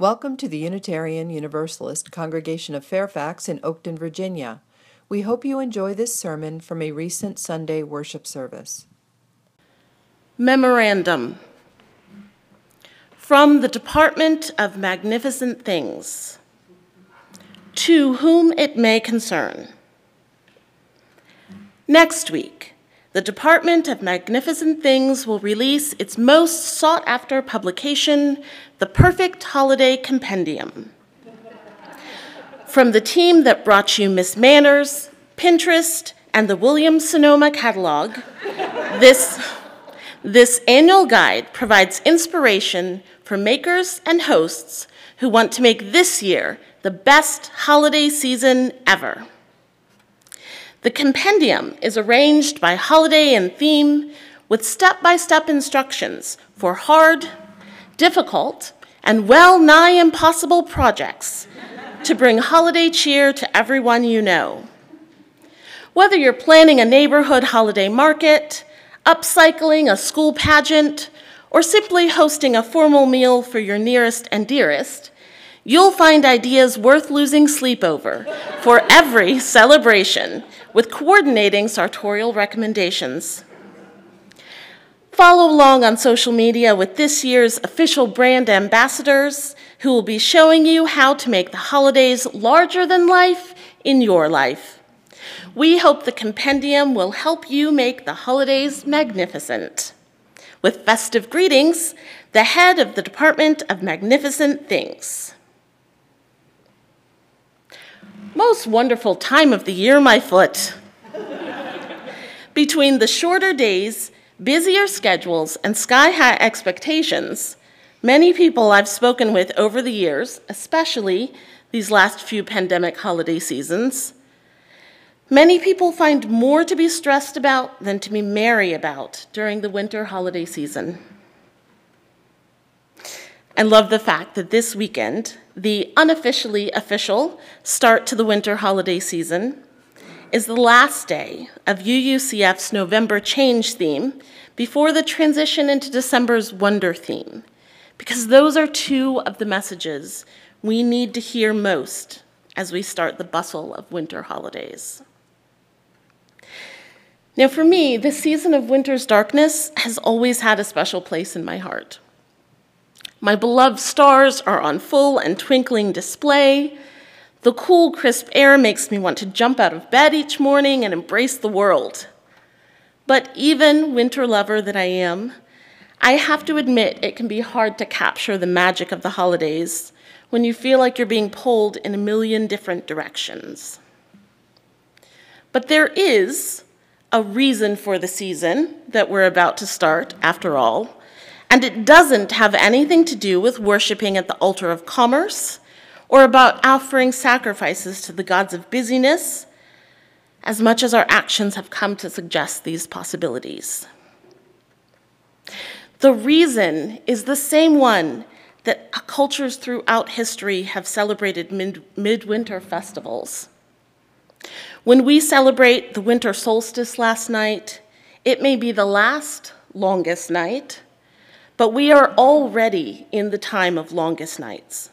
Welcome to the Unitarian Universalist Congregation of Fairfax in Oakton, Virginia. We hope you enjoy this sermon from a recent Sunday worship service. Memorandum From the Department of Magnificent Things To whom it may concern. Next week, the Department of Magnificent Things will release its most sought after publication, The Perfect Holiday Compendium. From the team that brought you Miss Manners, Pinterest, and the Williams Sonoma catalog, this, this annual guide provides inspiration for makers and hosts who want to make this year the best holiday season ever. The compendium is arranged by holiday and theme with step by step instructions for hard, difficult, and well nigh impossible projects to bring holiday cheer to everyone you know. Whether you're planning a neighborhood holiday market, upcycling a school pageant, or simply hosting a formal meal for your nearest and dearest, you'll find ideas worth losing sleep over for every celebration with coordinating sartorial recommendations. Follow along on social media with this year's official brand ambassadors who will be showing you how to make the holidays larger than life in your life. We hope the compendium will help you make the holidays magnificent. With festive greetings, the head of the Department of Magnificent Things. Most wonderful time of the year, my foot. Between the shorter days, busier schedules, and sky high expectations, many people I've spoken with over the years, especially these last few pandemic holiday seasons, many people find more to be stressed about than to be merry about during the winter holiday season. I love the fact that this weekend, the unofficially official start to the winter holiday season, is the last day of UUCF's November Change theme before the transition into December's Wonder theme, because those are two of the messages we need to hear most as we start the bustle of winter holidays. Now, for me, the season of winter's darkness has always had a special place in my heart. My beloved stars are on full and twinkling display. The cool, crisp air makes me want to jump out of bed each morning and embrace the world. But even winter lover that I am, I have to admit it can be hard to capture the magic of the holidays when you feel like you're being pulled in a million different directions. But there is a reason for the season that we're about to start, after all. And it doesn't have anything to do with worshiping at the altar of commerce or about offering sacrifices to the gods of busyness, as much as our actions have come to suggest these possibilities. The reason is the same one that cultures throughout history have celebrated mid- midwinter festivals. When we celebrate the winter solstice last night, it may be the last, longest night but we are already in the time of longest nights.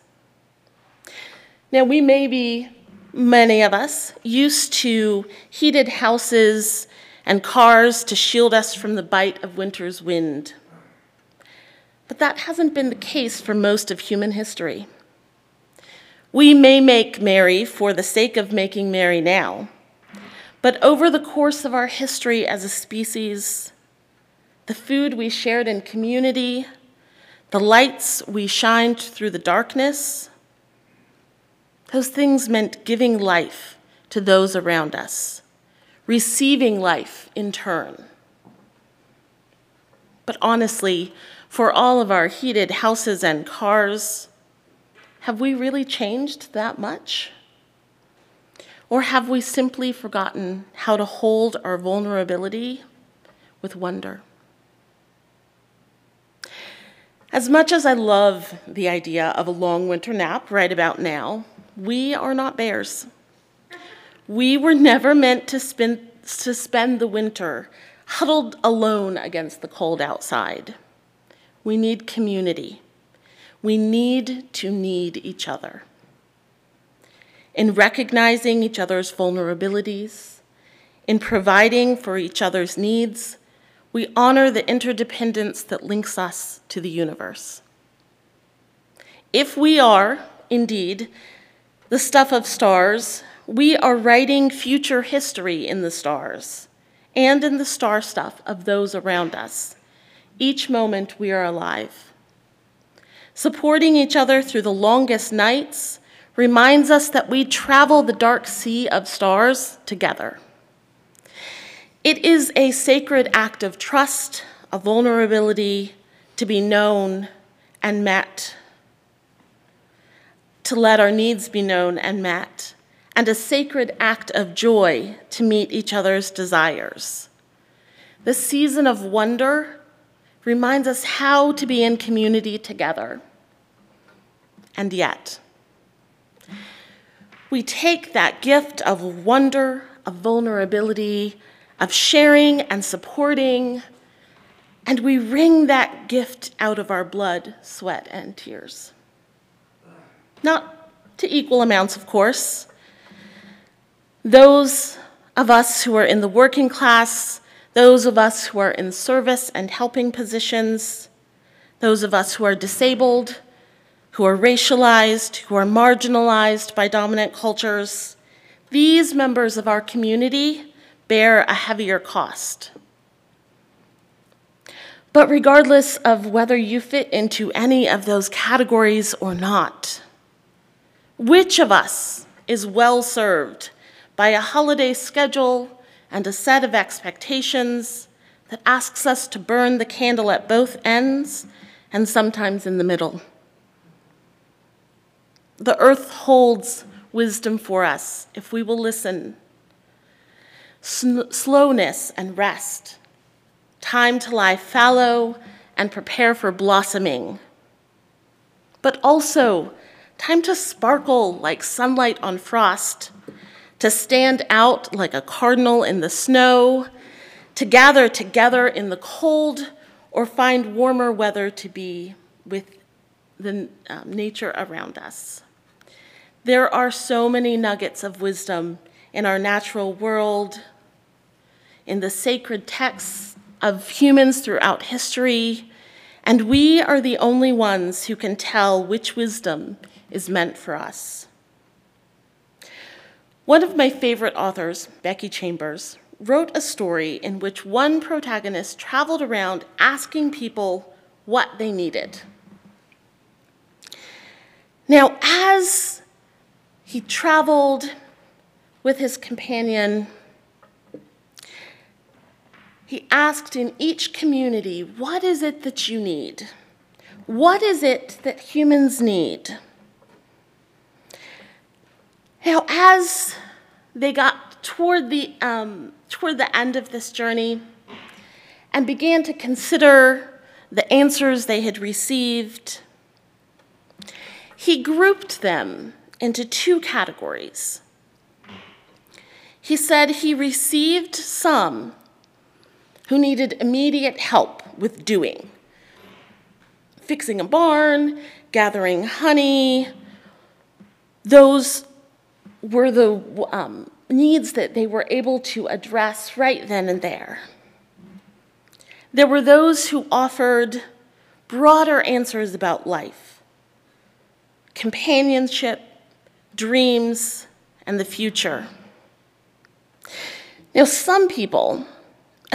Now, we may be, many of us, used to heated houses and cars to shield us from the bite of winter's wind. But that hasn't been the case for most of human history. We may make merry for the sake of making merry now, but over the course of our history as a species, the food we shared in community, the lights we shined through the darkness. Those things meant giving life to those around us, receiving life in turn. But honestly, for all of our heated houses and cars, have we really changed that much? Or have we simply forgotten how to hold our vulnerability with wonder? As much as I love the idea of a long winter nap right about now, we are not bears. We were never meant to spend, to spend the winter huddled alone against the cold outside. We need community. We need to need each other. In recognizing each other's vulnerabilities, in providing for each other's needs, we honor the interdependence that links us to the universe. If we are, indeed, the stuff of stars, we are writing future history in the stars and in the star stuff of those around us. Each moment we are alive. Supporting each other through the longest nights reminds us that we travel the dark sea of stars together. It is a sacred act of trust, of vulnerability, to be known and met to let our needs be known and met, and a sacred act of joy to meet each other's desires. The season of wonder reminds us how to be in community together. And yet, we take that gift of wonder, of vulnerability, of sharing and supporting, and we wring that gift out of our blood, sweat, and tears. Not to equal amounts, of course. Those of us who are in the working class, those of us who are in service and helping positions, those of us who are disabled, who are racialized, who are marginalized by dominant cultures, these members of our community bear a heavier cost. But regardless of whether you fit into any of those categories or not, which of us is well served by a holiday schedule and a set of expectations that asks us to burn the candle at both ends and sometimes in the middle? The earth holds wisdom for us if we will listen. Slowness and rest, time to lie fallow and prepare for blossoming, but also Time to sparkle like sunlight on frost, to stand out like a cardinal in the snow, to gather together in the cold, or find warmer weather to be with the um, nature around us. There are so many nuggets of wisdom in our natural world, in the sacred texts of humans throughout history, and we are the only ones who can tell which wisdom is meant for us. One of my favorite authors, Becky Chambers, wrote a story in which one protagonist traveled around asking people what they needed. Now, as he traveled with his companion, he asked in each community, What is it that you need? What is it that humans need? Now, as they got toward the, um, toward the end of this journey and began to consider the answers they had received, he grouped them into two categories. He said he received some who needed immediate help with doing, fixing a barn, gathering honey, those were the um, needs that they were able to address right then and there. There were those who offered broader answers about life, companionship, dreams, and the future. Now, some people,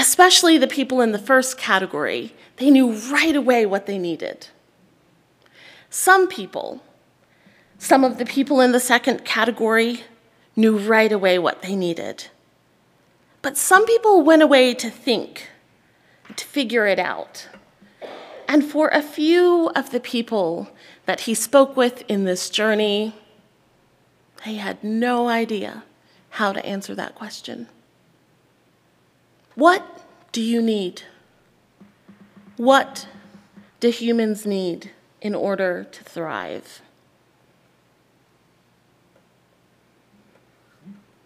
especially the people in the first category, they knew right away what they needed. Some people, some of the people in the second category knew right away what they needed. But some people went away to think, to figure it out. And for a few of the people that he spoke with in this journey, they had no idea how to answer that question. What do you need? What do humans need in order to thrive?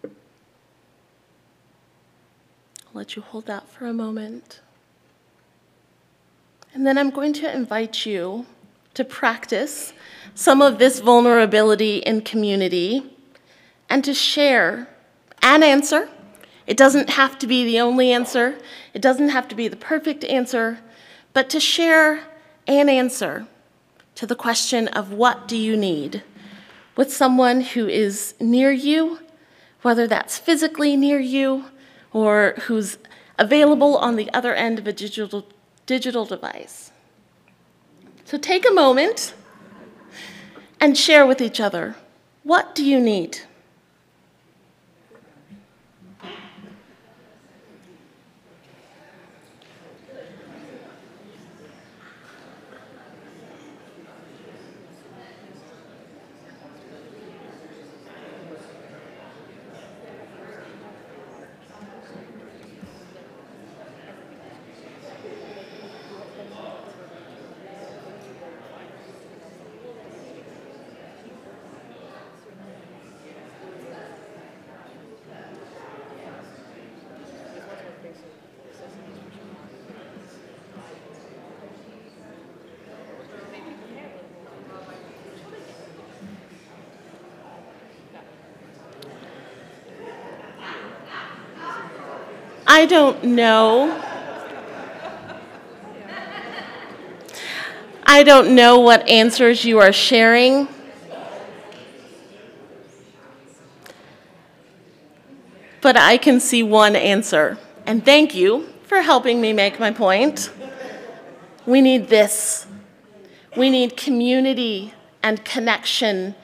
I'll let you hold that for a moment. And then I'm going to invite you to practice some of this vulnerability in community and to share an answer. It doesn't have to be the only answer, it doesn't have to be the perfect answer, but to share an answer to the question of what do you need with someone who is near you, whether that's physically near you or who's available on the other end of a digital, digital device. So take a moment and share with each other what do you need? I don't know. I don't know what answers you are sharing. But I can see one answer. And thank you for helping me make my point. We need this. We need community and connection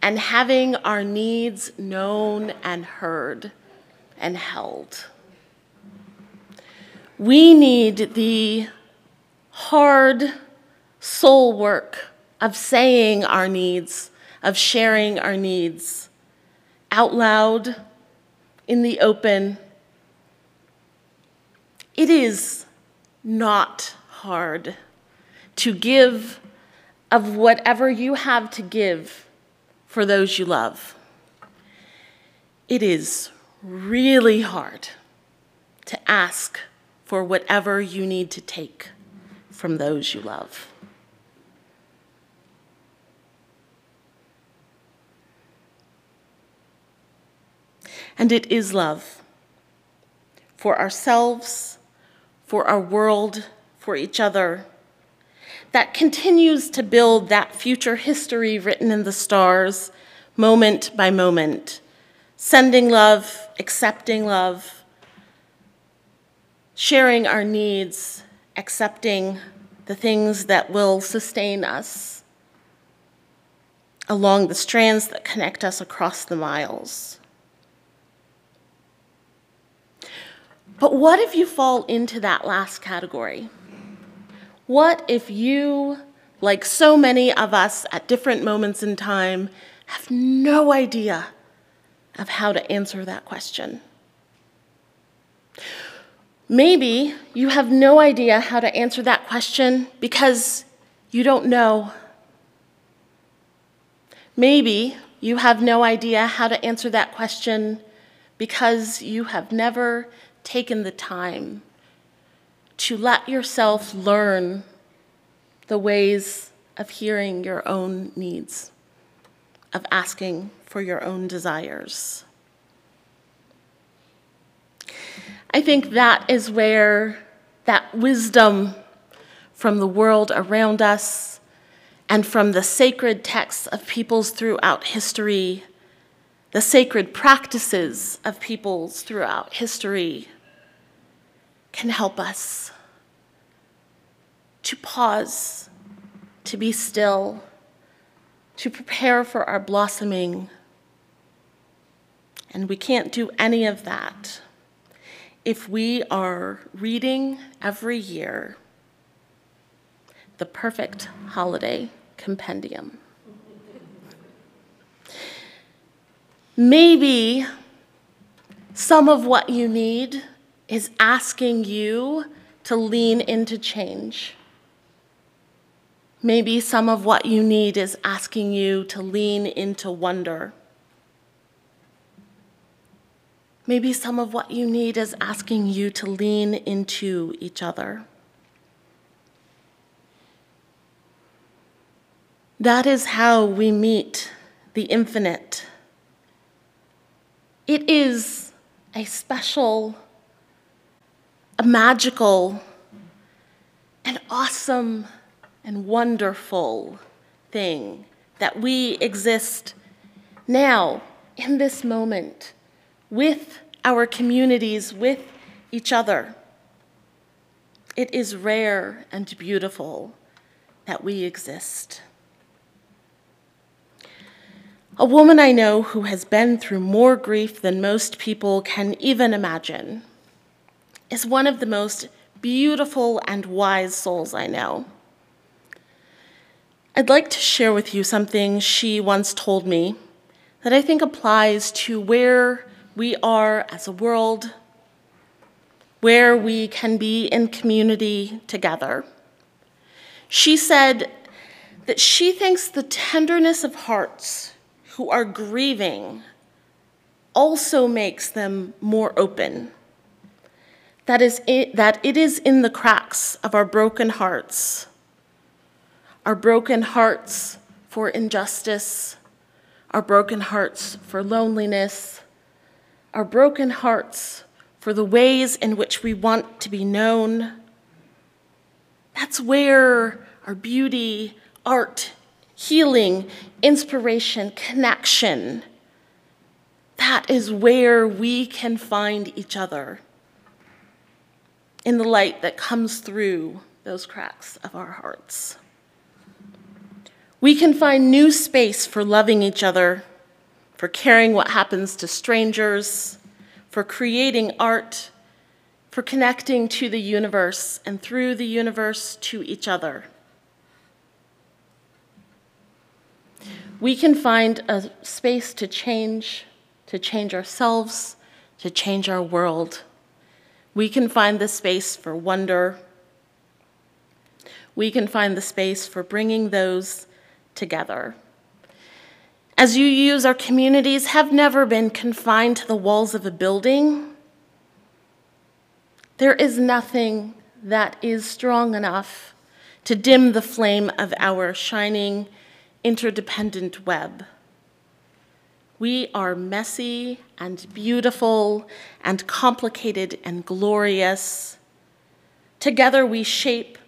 and having our needs known and heard and held. We need the hard soul work of saying our needs, of sharing our needs out loud, in the open. It is not hard to give of whatever you have to give for those you love. It is really hard to ask for whatever you need to take from those you love. And it is love for ourselves, for our world, for each other, that continues to build that future history written in the stars, moment by moment, sending love, accepting love sharing our needs, accepting the things that will sustain us along the strands that connect us across the miles. But what if you fall into that last category? What if you, like so many of us at different moments in time, have no idea of how to answer that question? Maybe you have no idea how to answer that question because you don't know. Maybe you have no idea how to answer that question because you have never taken the time to let yourself learn the ways of hearing your own needs, of asking for your own desires. I think that is where that wisdom from the world around us and from the sacred texts of peoples throughout history, the sacred practices of peoples throughout history, can help us to pause, to be still, to prepare for our blossoming. And we can't do any of that if we are reading every year the perfect holiday compendium. Maybe some of what you need is asking you to lean into change. Maybe some of what you need is asking you to lean into wonder. Maybe some of what you need is asking you to lean into each other. That is how we meet the infinite. It is a special, a magical, an awesome, and wonderful thing that we exist now, in this moment, with our communities, with each other. It is rare and beautiful that we exist. A woman I know who has been through more grief than most people can even imagine is one of the most beautiful and wise souls I know. I'd like to share with you something she once told me that I think applies to where we are as a world, where we can be in community together. She said that she thinks the tenderness of hearts who are grieving also makes them more open. That, is it, that it is in the cracks of our broken hearts our broken hearts for injustice, our broken hearts for loneliness, our broken hearts for the ways in which we want to be known. That's where our beauty, art, healing, inspiration, connection, that is where we can find each other in the light that comes through those cracks of our hearts. We can find new space for loving each other, for caring what happens to strangers, for creating art, for connecting to the universe and through the universe to each other. We can find a space to change, to change ourselves, to change our world. We can find the space for wonder. We can find the space for bringing those together. As UUs our communities have never been confined to the walls of a building. There is nothing that is strong enough to dim the flame of our shining, interdependent web. We are messy and beautiful and complicated and glorious. Together we shape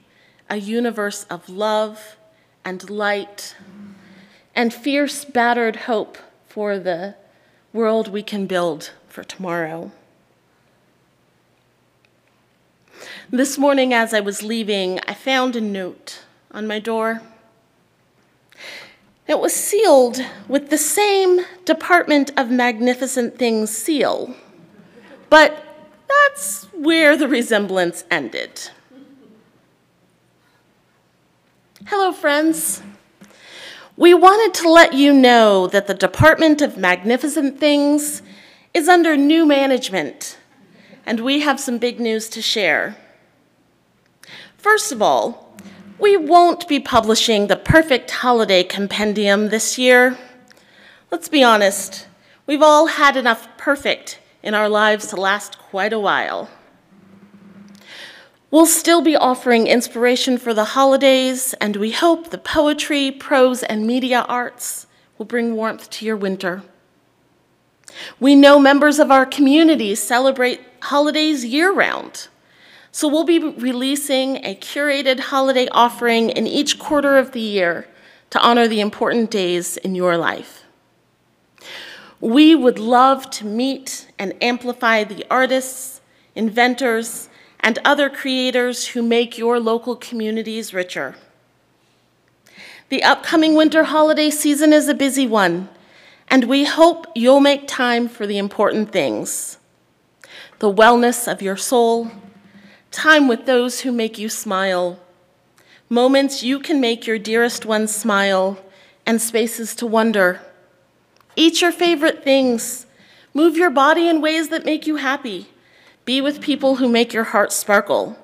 a universe of love and light and fierce, battered hope for the world we can build for tomorrow. This morning, as I was leaving, I found a note on my door. It was sealed with the same Department of Magnificent Things seal, but that's where the resemblance ended. Hello, friends. We wanted to let you know that the Department of Magnificent Things is under new management, and we have some big news to share. First of all, we won't be publishing the Perfect Holiday Compendium this year. Let's be honest, we've all had enough perfect in our lives to last quite a while. We'll still be offering inspiration for the holidays, and we hope the poetry, prose, and media arts will bring warmth to your winter. We know members of our community celebrate holidays year round, so we'll be releasing a curated holiday offering in each quarter of the year to honor the important days in your life. We would love to meet and amplify the artists, inventors, and other creators who make your local communities richer. The upcoming winter holiday season is a busy one, and we hope you'll make time for the important things the wellness of your soul, time with those who make you smile, moments you can make your dearest ones smile, and spaces to wonder. Eat your favorite things. Move your body in ways that make you happy. Be with people who make your heart sparkle.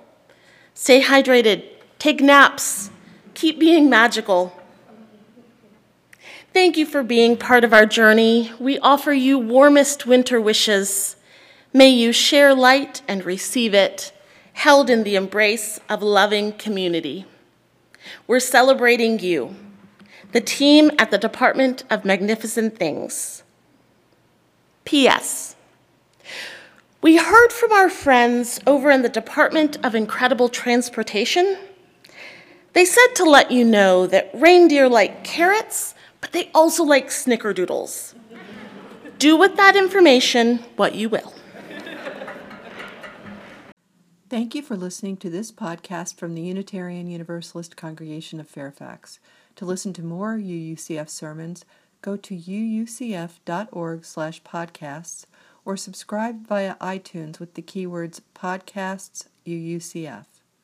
Stay hydrated, take naps, keep being magical. Thank you for being part of our journey. We offer you warmest winter wishes. May you share light and receive it, held in the embrace of loving community. We're celebrating you. the team at the Department of Magnificent Things. P.S. We heard from our friends over in the Department of Incredible Transportation. They said to let you know that reindeer like carrots, but they also like snickerdoodles. Do with that information what you will. Thank you for listening to this podcast from the Unitarian Universalist Congregation of Fairfax. To listen to more UUCF sermons, go to uucf.org/podcasts or subscribe via iTunes with the keywords podcasts UUCF.